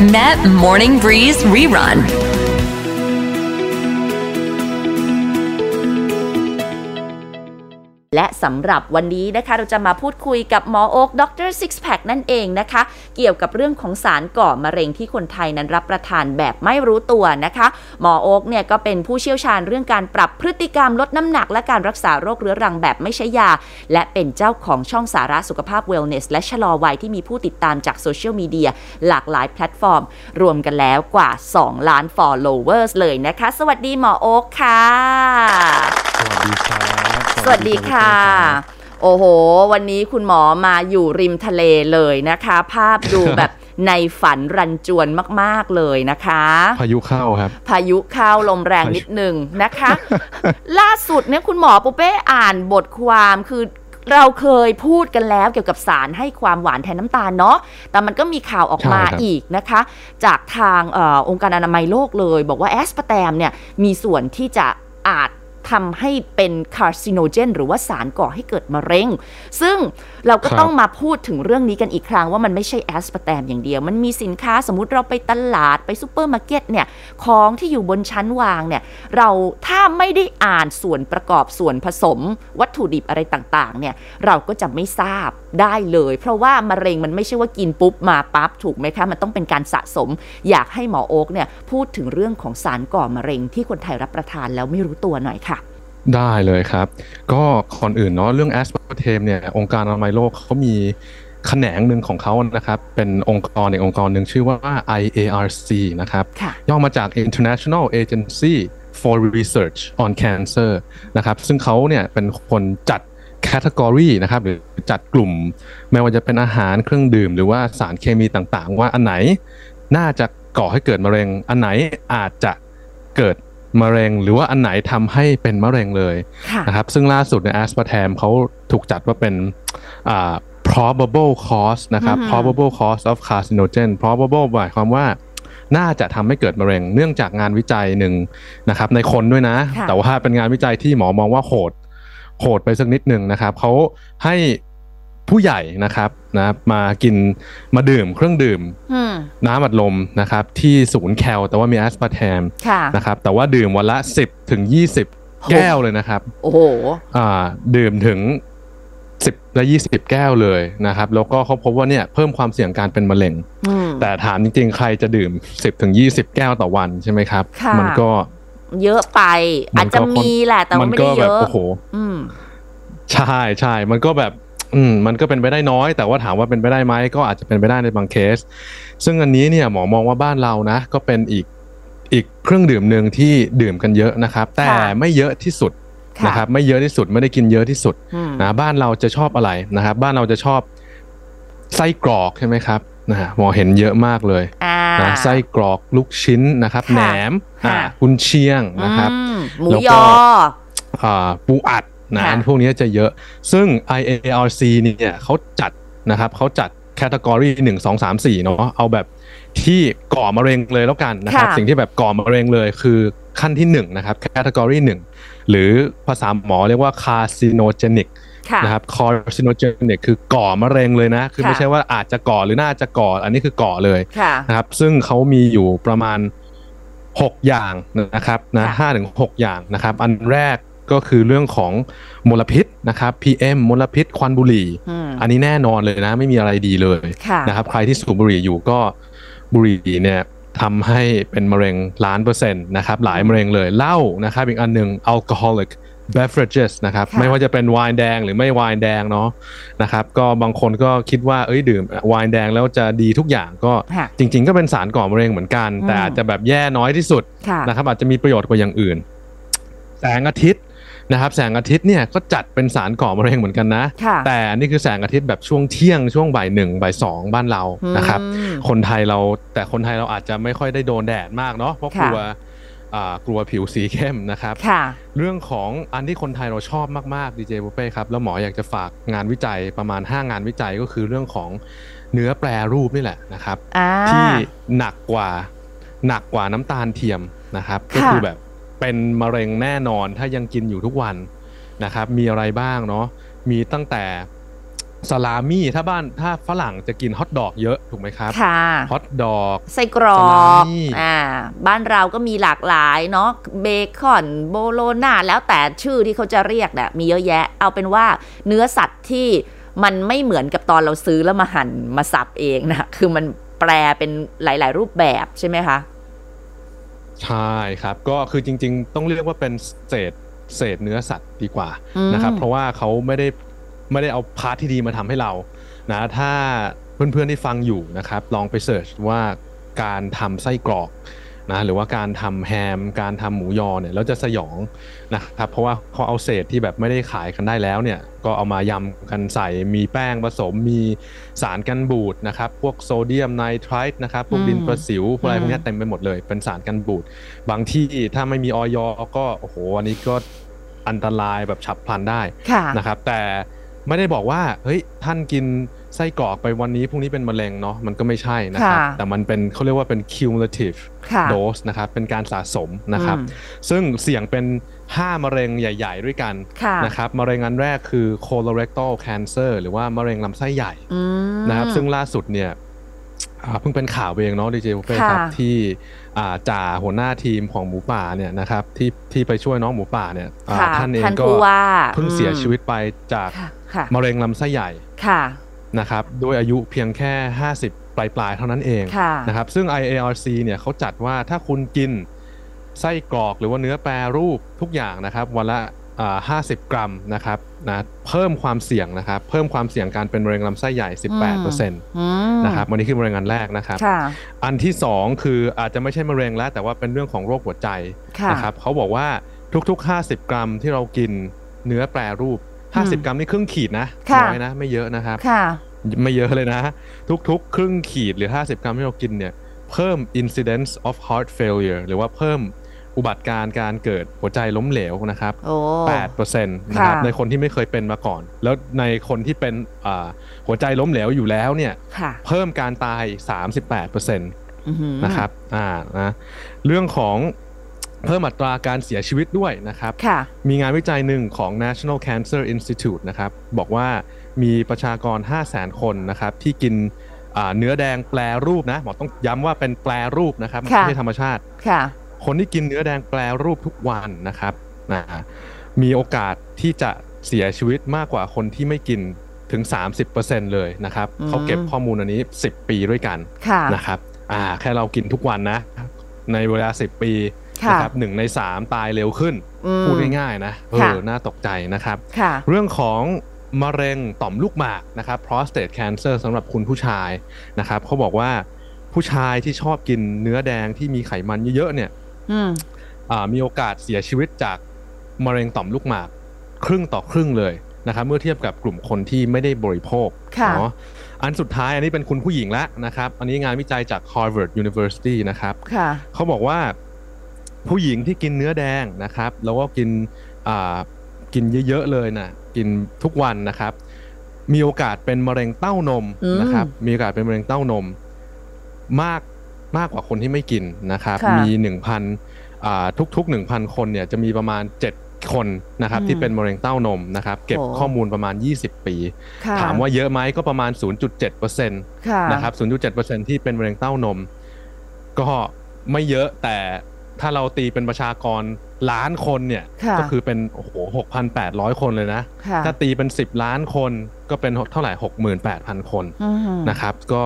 Met Morning Breeze Rerun. และสำหรับวันนี้นะคะเราจะมาพูดคุยกับหมอโอ๊กดรซิกแพคนั่นเองนะคะ เกี่ยวกับเรื่องของสารก่อมะเร็งที่คนไทยนั้นรับประทานแบบไม่รู้ตัวนะคะ หมอโอ๊กเนี่ยก็เป็นผู้เชี่ยวชาญเรื่องการปรับพฤติกรรมลดน้ำหนัก และการรักษาโรคเรื้อรังแบบไม่ใช้ยา และเป็นเจ้าของช่องสาระสุขภาพเวลเนสและชะลอวัยที่มีผู้ติดตามจากโซเชียลมีเดียหลากหลายแพลตฟอร์ม รวมกันแล้วกว่า 2 ล้าน followers เลยนะคะ สวัสดีหมอโอ๊กค่ะ สวัสดีครับ สวัสดีค่ะ โอ้โห วันนี้คุณหมอมาอยู่ริมทะเลเลยนะคะ ภาพดูแบบในฝันรันจวนมาก ๆ เลยนะคะ พายุเข้าครับ พายุเข้าลมแรงนิดนึงนะคะ ล่าสุดเนี่ยคุณหมอปุเป้อ่านบทความคือเราเคยพูดกันแล้วเกี่ยวกับสารให้ความหวานแทนน้ำตาลเนาะ แต่มันก็มีข่าวออกมาใช่ครับอีกนะคะ จากทางเออองค์การอนามัยโลกเลย บอกว่าแอสปาร์แตมเนี่ยมีส่วนที่จะอาจ ทำให้เป็น carcinogen หรือว่าสารก่อให้เกิดมะเร็ง ซึ่งเราก็ครับต้องมาพูดถึงเรื่องนี้กันอีกครั้งว่ามันไม่ใช่แอสปาร์แตมอย่างเดียว มันมีสินค้าสมมติเราไปตลาดไปซูเปอร์มาร์เก็ตเนี่ย ของที่อยู่บนชั้นวางเนี่ย เราถ้าไม่ได้อ่านส่วนประกอบส่วนผสม วัตถุดิบอะไรต่างๆเนี่ย เราก็จะไม่ทราบได้เลย เพราะว่ามะเร็งมันไม่ใช่ว่ากินปุ๊บมาปั๊บถูกไหมคะ มันต้องเป็นการสะสม อยากให้หมอโอ๊กเนี่ยพูดถึงเรื่องของสารก่อมะเร็งที่คนไทยรับประทานแล้วไม่รู้ตัวหน่อยค่ะได้เลยครับ ก็ก่อนอื่นเนาะเรื่องแอสปาร์เทมเนี่ยองค์การอนามัยโลกเขามีแขนงหนึ่งของเขานะครับ เป็นองค์กรอีกองค์กรหนึ่งชื่อว่า IARC นะครับค่ะย่อมาจาก International Agency for Research on Cancer นะครับ ซึ่งเขาเนี่ยเป็นคนจัด แคตตากรีนะครับหรือจัดกลุ่ม ไม่ว่าจะเป็นอาหารเครื่องดื่ม หรือว่าสารเคมีต่างๆ ว่าอันไหนน่าจะก่อให้เกิดมะเร็ง อันไหนอาจจะเกิดมะเร็ง หรือว่าอันไหนทำให้เป็นมะเร็งเลยค่ะนะครับซึ่งล่าสุดในแอสปาร์แทมเขาถูกจัดว่าเป็นอ่า probable cause นะครับอือฮึ probable cause of carcinogen probable หมายความว่าน่าจะทำให้เกิดมะเร็ง เนื่องจากงานวิจัยหนึ่งนะครับในคนด้วยนะค่ะแต่ว่าเป็นงานวิจัยที่หมอมองว่าโหด โหดไปสักนิดหนึ่งนะครับเขาให้ผู้ใหญ่นะครับนะมากินมาดื่มเครื่องดื่มอืมน้ำอัดลมนะครับ ที่ศูนย์แคลแต่ว่ามีแอสปาร์แทมค่ะนะครับ แต่ว่าดื่มวันละ 10 ถึง 20 แก้วเลยนะครับ โอ้โหอ่าดื่มถึง 10 และ 20 แก้วเลยนะครับ แล้วก็เขาพบว่าเนี่ยเพิ่มความเสี่ยงการเป็นมะเร็งอืมแต่ถามจริงๆ ใครจะดื่ม 10 ถึง 20 แก้วต่อวันใช่ไหมครับค่ะมันก็ เยอะไปมัอาจนก็จะมีแหละแต่มัว่าไม่ก็ได้เยแบบอะโอ้โหอืมใช่ใช่มันก็แบบ อืม มันก็เป็นไปได้น้อย แต่ว่าถามว่าเป็นไปได้ไหมก็อาจจะเป็นไปได้ในบางเคส ซึ่งอันนี้เนี่ยหมอมองว่าบ้านเรานะ ก็เป็นอีกอีกเครื่องดื่มหนึ่งที่ดื่มกันเยอะนะครับ แต่ค่ะไม่เยอะที่สุดค่ะนะครับไม่เยอะที่สุดไม่ได้กินเยอะที่สุดอืมนะบ้านเราจะชอบอะไรนะครับ บ้านเราจะชอบไส้กรอกใช่ไหมครับ นะฮะหมอเห็นเยอะมากเลยอ่านะไส้กรอกลูกชิ้นนะครับค่ะแหนมอ่าค่ะกุนเชียงนะครับอืมหมูแล้วยก็ออ่าปูอัดนะค่ะอันพวกนี้จะเยอะ ซึ่ง IARC เนี่ยเขาจัดนะครับเขาจัดแคตตากรีหนึ่งสองสามสี่เนาะเอาแบบที่ก่อมะเร็งเลยแล้วกันนะครับค่ะสิ่งที่แบบก่อมะเร็งเลยคือขั้นที่หนึ่งนะครับแคตตากรีหนึ่งหรือภาษาหมอเรียกว่า carcinogenic ค่ะ นะครับ carcinogenic คือก่อมะเร็งเลยนะ คือค่ะไม่ใช่ว่าอาจจะก่อหรือน่าจะก่อ อันนี้คือก่อเลยค่ะนะครับ ซึ่งเขามีอยู่ประมาณ 6 อย่างนะครับนะค่ะห้าถึงหกอย่างนะครับ อันแรกก็คือเรื่องของมลพิษนะครับ PM มลพิษควันบุหรี่อืมอันนี้แน่นอนเลยนะ ไม่มีอะไรดีเลยค่ะนะครับ ใครที่สูบบุหรี่อยู่ก็บุหรี่เนี่ยทำให้เป็นมะเร็งล้านเปอร์เซ็นต์นะครับ หลายมะเร็งเลยเหล้านะครับ อีกอันหนึ่ง alcoholic beverages นะครับค่ะไม่ว่าจะเป็นไวน์แดงหรือไม่ไวน์แดงเนาะนะครับ ก็บางคนก็คิดว่าเอ้ยดื่มไวน์แดงแล้วจะดีทุกอย่างก็ค่ะจริง ๆ ก็เป็นสารก่อมะเร็งเหมือนกัน แต่อืมอาจจะแบบแย่น้อยที่สุดค่ะนะครับ อาจจะมีประโยชน์กว่าอย่างอื่น แสงอาทิตย์นะครับแสงอาทิตย์เนี่ยก็จัดเป็นสารก่อมะเร็งเหมือนกันนะค่ะแต่อันนี่คือแสงอาทิตย์แบบช่วงเที่ยงช่วงบ่ายหนึ่งบ่ายสองบ้านเรานะครับอืมคนไทยเราแต่คนไทยเราอาจจะไม่ค่อยได้โดนแดดมากเนาะเพราะกค่ะลัวอ่า กลัวผิวสีเข้มนะครับค่ะเรื่องของอันที่คนไทยเราชอบมากๆดีเจบุฟเป้ครับแล้วหมออยากจะฝากงานวิจัยประมาณ 5 งานวิจัยก็คือเรื่องของเนื้อแปรรูปนี่แหละนะครับอ่าที่หนักกว่าหนักกว่าน้ำตาลเทียมนะครับค่ะก็คือแบบเป็นมะเร็งแน่นอนถ้ายังกินอยู่ทุกวันนะครับ มีอะไรบ้างเนาะมีตั้งแต่ สลามี่ถ้าบ้านถ้าฝรั่งจะกินฮอทดอกเยอะถูกไหมครับค่ะฮอทดอกไส้กรอสลากมี่อ่าบ้านเราก็มีหลากหลายเนาะเบคอนโบโลนาแล้วแต่ชื่อที่เขาจะเรียกแหละมีเยอะแยะ เอาเป็นว่าเนื้อสัตว์ที่มันไม่เหมือนกับตอนเราซื้อแล้วมาหั่นมาสับเองนะคือมันแปลเป็นหลาย ๆ รูปแบบใช่ไหมคะ ใช่ครับ ก็คือจริง ๆ ต้องเรียกว่าเป็นเศษเศษเนื้อสัตว์ดีกว่าอืมนะครับ เพราะว่าเขาไม่ได้ ไม่ได้เอา part ที่ดีมาทำให้เรานะถ้าเพื่อนๆที่ฟังอยู่นะครับ ลองไป search ว่าการทำไส้กรอกนะหรือว่าการทำแฮม การทำหมูยอเนี่ยแล้วจะสยองนะครับเพราะว่าเขาเอาเศษที่แบบไม่ได้ขายกันได้แล้วเนี่ยก็เอามายำกันใส่มีแป้งผสมมีสารกันบูดนะครับพวกโซเดียมไนไตรท์นะครับพวกดินประสิวพวกอะไรพวกเนี้ยเต็มไปหมดเลยเป็นสารกันบูดบางที่ถ้าไม่มีออยก็โอ้โหอันนี้ก็อันตรายแบบฉับพลันได้ค่ะนะครับแต่ ไม่ได้บอกว่าเฮ้ยท่านกินไส้กรอกไปวันนี้พรุ่งนี้เป็นมะเร็งเนาะมันก็ไม่ใช่นะครับค่ะแต่มันเป็นเขาเรียกว่าเป็น cumulative ค่ะ dose นะครับเป็นการสะสมนะครับอืมซึ่งเสี่ยงเป็น 5 มะเร็งใหญ่ ๆ ด้วยกันค่ะนะครับมะเร็งอันแรกคือ colorectal cancer หรือว่ามะเร็งลำไส้ใหญ่อืมนะครับ ซึ่งล่าสุดเนี่ยอ่าเพิ่งเป็นข่าวเองเนาะดีเจบุฟเฟ่ครับค่ะที่อ่าจ่าหัวหน้าทีมของหมูป่าเนี่ยนะครับที่ที่ไปช่วยน้องหมูป่าเนี่ยอ่าค่ะท่านเองท่านก็ผู้ว่าเพิ่งเสียชีวิตไปจากค่ะค่ะ มะเร็งลำไส้ใหญ่ค่ะนะครับด้วยอายุเพียงแค่ 50 ปลายๆเท่านั้นเองค่ะนะครับซึ่ง IARC เนี่ยเขาจัดว่าถ้าคุณกินไส้กรอกหรือว่าเนื้อแปรรูปทุกอย่างนะครับวันละอ่า50 กรัมนะครับนะเพิ่มความเสี่ยงนะครับ เพิ่มความเสี่ยงการเป็นมะเร็งลำไส้ใหญ่ 18%อืมนะครับวันนี้คือมะเร็งอันแรกนะครับค่ะอันที่ 2 คืออาจจะไม่ใช่มะเร็งแล้ว แต่ว่าเป็นเรื่องของโรคหัวใจค่ะนะครับเขาบอกว่าทุกๆ 50 กรัมที่เรากินเนื้อแปรรูปอืม 50 กรัมนี่ครึ่งขีดนะค่ะน้อยนะ ไม่เยอะนะครับค่ะไม่เยอะเลยนะ ทุกๆ ครึ่งขีดหรือ 50 กรัมที่เรากินเนี่ย เพิ่ม incidence of heart failure หรือว่าเพิ่มอุบัติการณ์การเกิดหัวใจล้มเหลวนะครับโอ้8%นะครับค่ะในคนที่ไม่เคยเป็นมาก่อน แล้วในคนที่เป็นอ่าหัวใจล้มเหลวอยู่แล้วเนี่ยค่ะเพิ่มการตาย 38%อื้อหือนะครับ อ่า นะ เรื่องของ เพิ่มอัตราการเสียชีวิตด้วยนะครับค่ะมีงานวิจัยหนึ่งของ National Cancer Institute นะครับ บอกว่ามีประชากร 5 0 0 0 0 0 คนนะครับ ที่กินอ่าเนื้อแดงแปรรูปนะหมอต้องย้ำว่าเป็นแปรรูปนะครับไม่ค่ะใช่ธรรมชาติค่ะคนที่กินเนื้อแดงแปรรูปทุกวันนะครับนะมีโอกาสที่จะเสียชีวิตมากกว่าคนที่ไม่กินถึง 30%เลยนะครับอืมเขาเก็บข้อมูลอันนี้ 10 ปีด้วยกันค่ะนะครับอ่าแค่เรากินทุกวันนะ ในเวลา 10 ปีค่ะ นะครับหนึ่งใน3ตายเร็วขึ้นอืมพูดง่ายๆนะเอค่ะอน่าตกใจนะครับค่ะเรื่องของมะเร็งต่อมลูกหมากนะครับ prostate cancer สำหรับคุณผู้ชายนะครับเขาบอกว่าผู้ชายที่ชอบกินเนื้อแดงที่มีไขมันเยอะๆเนี่ยอืมอ่ามีโอกาสเสียชีวิตจากมะเร็งต่อมลูกหมาก ครึ่งต่อครึ่งเลยนะครับ เมื่อเทียบกับกลุ่มคนที่ไม่ได้บริโภคค่ะเนาะอันสุดท้ายอันนี้เป็นคุณผู้หญิงแล้วนะครับ อันนี้งานวิจัยจาก Harvard University นะครับค่ะเขาบอกว่า ผู้หญิงที่กินเนื้อแดงนะครับ แล้วก็กินอ่ากินเยอะๆเลยนะกินทุกวันนะครับ มีโอกาสเป็นมะเร็งเต้านมอืมนะครับ มีโอกาสเป็นมะเร็งเต้านม มากมากกว่าคนที่ไม่กินนะครับค่ะมีหนึ่งพันทุกๆหนึ่งพันคนเนี่ยจะมีประมาณ7คนนะครับอืมที่เป็นมะเร็งเต้านมนะครับ เก็บโอ้ข้อมูลประมาณ 20 ปีค่ะถามว่าเยอะไหมก็ประมาณ 0.7%ค่ะนะครับ 0.7%ที่เป็นมะเร็งเต้านม ก็ไม่เยอะแต่ ถ้าเราตีเป็นประชากรล้านคนเนี่ยค่ะก็คือเป็นโอ้โห6,800คนเลยนะค่ะถ้าตีเป็น10ล้านคนก็เป็นเท่าไหร่68,000คนอืมนะครับ ก็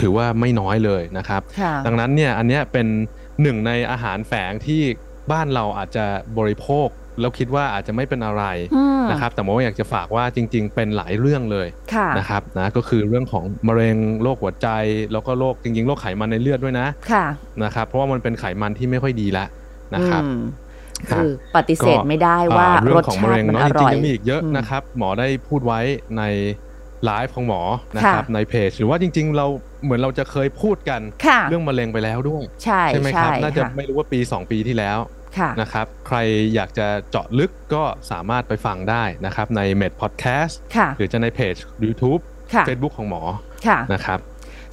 ถือว่าไม่น้อยเลยนะครับค่ะดังนั้นเนี่ยอันเนี้ยเป็นหนึ่งในอาหารแฝงที่บ้านเราอาจจะบริโภค แล้วคิดว่าอาจจะไม่เป็นอะไรอืมนะครับ แต่หมออยากจะฝากว่าจริง ๆ เป็นหลายเรื่องเลยค่ะนะครับนะก็คือเรื่องของมะเร็งโรคหัวใจ แล้วก็โรคจริงๆโรคไขมันในเลือดด้วยนะค่ะนะครับเพราะว่ามันเป็นไขมันที่ไม่ค่อยดีแล้วนะครับอืมครับคือปฏิเสธไม่ได้ว่าอ่เรื่รอสงของชามะติเร็งมันเนาะอจร่ริองยๆยังมีอีกเยอะอืมนะครับ หมอได้พูดไว้ในไลฟ์ของหมอนะครับค่ะในเพจหรือว่าจริง ๆ เราเหมือนเราจะเคยพูดกันค่ะเรื่องมะเร็งไปแล้วด้วย ใช่ใช่ไหมครับ น่าจะค่ไม่รู้ว่าปี 2 ปีที่แล้วค่ะ นะครับใครอยากจะเจาะลึกก็สามารถไปฟังได้นะครับใน Med Podcast ค่ะหรือจะในเพจ YouTube ค่ะ Facebook ของหมอค่ะนะครับ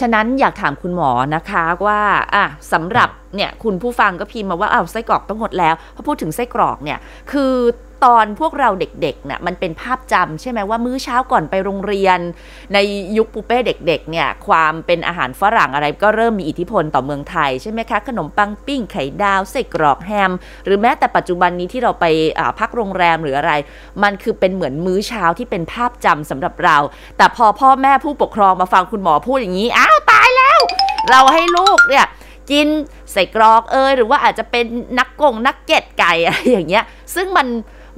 ฉะนั้นอยากถามคุณหมอนะคะว่าอะสำหรับเนี่ยคุณผู้ฟังก็พิมพ์มาว่าอ้าวไส้กรอกต้องงดแล้วพอพูดถึงไส้กรอกเนี่ยคือ ตอนพวกเราเด็กๆเนี่ยมันเป็นภาพจำใช่ไหมว่ามื้อเช้าก่อนไปโรงเรียน ในยุคปูเป้เด็กๆเนี่ยความเป็นอาหารฝรั่งอะไรก็เริ่มมีอิทธิพลต่อเมืองไทยใช่ไหมคะขนมปังปิ้งไข่ดาวไส้กรอกแฮม หรือแม้แต่ปัจจุบันนี้ที่เราไปพักโรงแรมหรืออะไร มันคือเป็นเหมือนมื้อเช้าที่เป็นภาพจำสำหรับเรา แต่พอพ่อแม่ผู้ปกครองมาฟังคุณหมอพูดอย่างนี้อ้าวตายแล้ว เราให้ลูกเนี่ยกินใส่กรอกเอยหรือว่าอาจจะเป็นนักกงนักเก็ตไก่อะไรอย่างเงี้ย ซึ่งมัน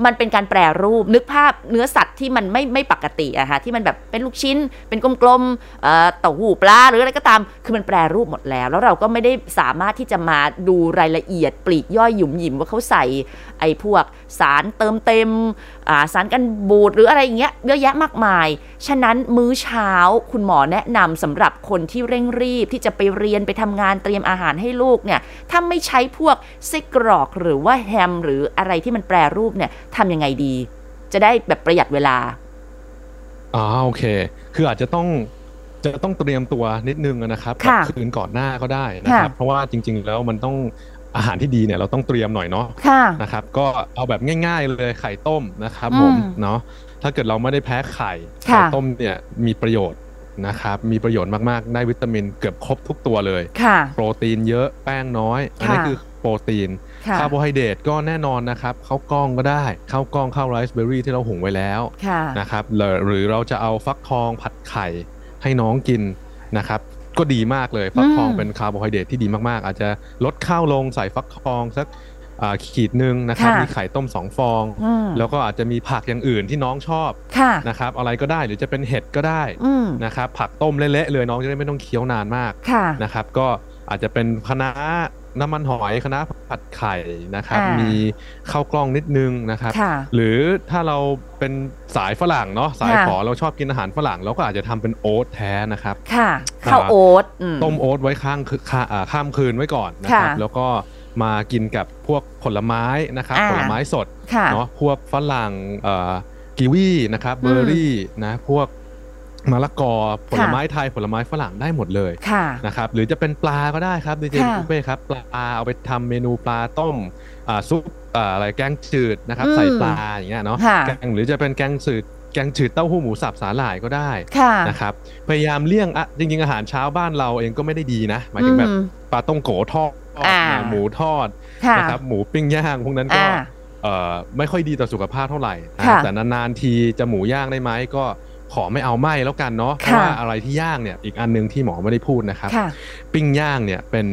มันเป็นการแปรรูปนึกภาพเนื้อสัตว์ที่มันไม่ไม่ปกติอะฮะที่มันแบบเป็นลูกชิ้น เป็นกลมๆเอ่อต้าหูปลาหรืออะไรก็ตาม คือมันแปรรูปหมดแล้ว แล้วเราก็ไม่ได้สามารถที่จะมาดูรายละเอียดปลีกย่อยหยุมหยิมว่าเขาใส่ไอ้พวกสารเติมเต็มอ่าสารกันบูดหรืออะไรอย่างเงี้ยเยอะแยะมากมาย ฉะนั้นมื้อเช้าคุณหมอแนะนำสำหรับคนที่เร่งรีบที่จะไปเรียนไปทำงานเตรียมอาหารให้ลูกเนี่ยถ้าไม่ใช้พวกไส้กรอกหรือว่าแฮมหรืออะไรที่มันแปรรูปเนี่ยทำยังไงดี จะได้แบบประหยัดเวลาอ๋อโอเค คืออาจจะต้องจะต้องเตรียมตัวนิดนึงนะครับค่ะกับคืนก่อนหน้าก็ได้นะครับค่ะเพราะว่าจริง ๆ แล้วมันต้องอาหารที่ดีเนี่ยเราต้องเตรียมหน่อยเนาะค่ะนะครับ ก็เอาแบบง่าย ๆ เลยไข่ต้มนะครับอืมผมเนาะถ้าเกิดเราไม่ได้แพ้ไข่ค่ะไข่ต้มเนี่ยมีประโยชน์นะครับมีประโยชน์มากๆ ได้วิตามินเกือบครบทุกตัวเลยค่ะโปรตีนเยอะแป้งน้อย อันนี้ค่ะคือโปรตีน ค่ะคาร์โบไฮเดรตก็แน่นอนนะครับข้าวกล้องก็ได้ข้าวกล้องข้าวไรซ์เบอร์รี่ที่เราหุงไว้แล้วค่ะนะครับหรือหรือเราจะเอาฟักทองผัดไข่ให้น้องกินนะครับก็ดีมากเลยฟักทองอืมเป็นคาร์โบไฮเดรตที่ดีมากๆ อาจจะลดข้าวลงใส่ฟักทองสักอ่าขีดหนึ่งนะครับค่ะมีไข่ต้มสองฟองอืมแล้วก็อาจจะมีผักอย่างอื่นที่น้องชอบค่ะนะครับอะไรก็ได้หรือจะเป็นเห็ดก็ได้อืมนะครับผักต้มเละๆเลยน้องจะได้ไม่ต้องเคี้ยวนานมากค่ะนะครับก็อาจจะเป็นคะน้า น้ำมันหอยคะน้าผัดไข่นะครับอ่ามีมีข้าวกล้องนิดนึงนะครับค่ะหรือถ้าเราเป็นสายฝรั่งเนาะสายค่ะฝอเราชอบกินอาหารฝรั่งเราก็อาจจะทำเป็นโอ๊ตแท้นะครับ ค่ะข้าวอ่าโอ๊ตอืมต้มโอ๊ตไว้ข้างคือข้าอ่าข้ามคืนไว้ก่อนนะครับค่ะแล้วก็มากินกับพวกผลไม้นะครับอ่าผลไม้สดค่ะเนาะพวกฝรั่งเอ่อกีวีนะครับอืมเบอร์รี่นะพวก มะละกอผลค่ะไม้ไทยผลไม้ฝรั่งได้หมดเลยค่ะนะครับหรือจะเป็นปลาก็ได้ครับดีเจค่ะบุฟเฟ่ครับปลาเอาไปทำเมนูปลาต้มอ่าซุปอ่าอะไรแกงจืดนะครับอืมใส่ปลาอย่างเงี้ยเนาะค่ะแกงหรือจะเป็นแกงจืดแกงจืดเต้าหู้หมูสับสาหร่ายก็ได้ค่ะนะครับพยายามเลี่ยงอะจริงๆอาหารเช้าบ้านเราเองก็ไม่ได้ดีนะหมายถึงแบบอืมปลาต้มโกทอดอ่าหมูทอดค่ะนะครับหมูปิ้งย่างพวกนั้นก็อ่าเอ่อไม่ค่อยดีต่อสุขภาพเท่าไหร่นะค่ะแต่นานๆทีจะหมูย่างได้ไหมก็ ขอไม่เอาไหมแล้วกันเนาะเพราะค่ะว่าอะไรที่ย่างเนี่ยอีกอันหนึงที่หมอไม่ได้พูดนะครับค่ะปิ้งย่างเนี่ยเป็น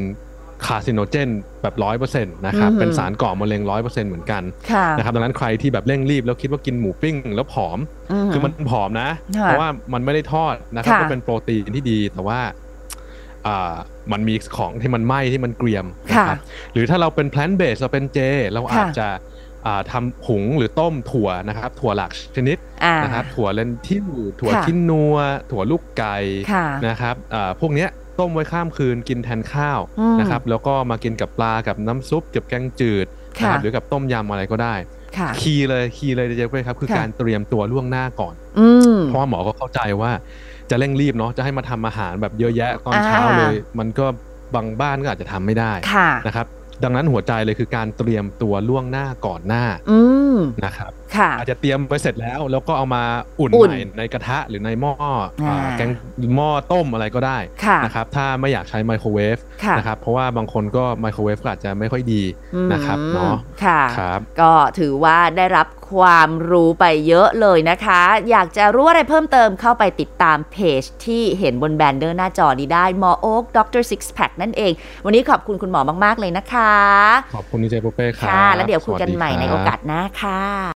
carcinogen แบบร้อยเปอร์เซ็นต์นะครับอือหือเป็นสารก่อมะเร็งร้อยเปอร์เซ็นต์เหมือนกันค่ะนะครับดังนั้นใครที่แบบเร่งรีบแล้วคิดว่ากินหมูปิ้งแล้วผอม คือมันผอมนะค่ะเพราะว่ามันไม่ได้ทอดนะครับค่ะก็เป็นโปรตีนที่ดีแต่ว่าอ่ามันมีของที่มันไหม้ที่มันเกรียมนะครับหรือถ้าเราเป็น plant based เราเป็นเจ เราอาจจะอ่า ทำหุงหรือต้มถั่วนะครับ ถั่วหลากชนิดอ่านะครับถั่ว lentilถั่วค่ะคินนัว ถั่วลูกไก่ค่ะนะครับอ่าพวกเนี้ยต้มไว้ข้ามคืนกินแทนข้าวอืมนะครับ แล้วก็มากินกับปลากับน้ำซุปกับแกงจืดค่ะนะครับหรือกับต้มยำอะไรก็ได้ค่ะคีย์เลยคีย์เลยเจ๊เป้ครับ คือค่ะการเตรียมตัวล่วงหน้าก่อนอืมเพราะว่าหมอก็เข้าใจว่าจะเร่งรีบเนาะจะให้มาทำอาหารแบบเยอะแยะตอนเช้าอ่าเลย มันก็บางบ้านก็อาจจะทำไม่ได้ค่ะนะครับ ดังนั้นหัวใจเลยคือการเตรียมตัวล่วงหน้าก่อนหน้าอืมนะครับค่ะอาจจะเตรียมไปเสร็จแล้ว แล้วก็เอามาอุ่นอุ่นใหม่ในกระทะหรือในหม้ออ่าอ่าแกงหม้อต้มอะไรก็ได้ค่ะนะครับถ้าไม่อยากใช้ไมโครเวฟค่ะนะครับเพราะว่าบางคนก็ไมโครเวฟก็อาจจะไม่ค่อยดีนะครับอืมเนาะค่ะครับก็ถือว่าได้รับความรู้ไปเยอะเลยนะคะ อยากจะรู้อะไรเพิ่มเติมเข้าไปติดตามเพจที่เห็นบนแบนเดอร์หน้าจอนี้ได้หมอโอ๊กดรซิกแพคนั่นเอง วันนี้ขอบคุณคุณหมอมาก ๆ เลยนะคะ ขอบคุณดีเจปุเป้ครับค่ะ แล้วเดี๋ยวคุยกันสสใหม่ในรับโอกาสหน้าค่ะ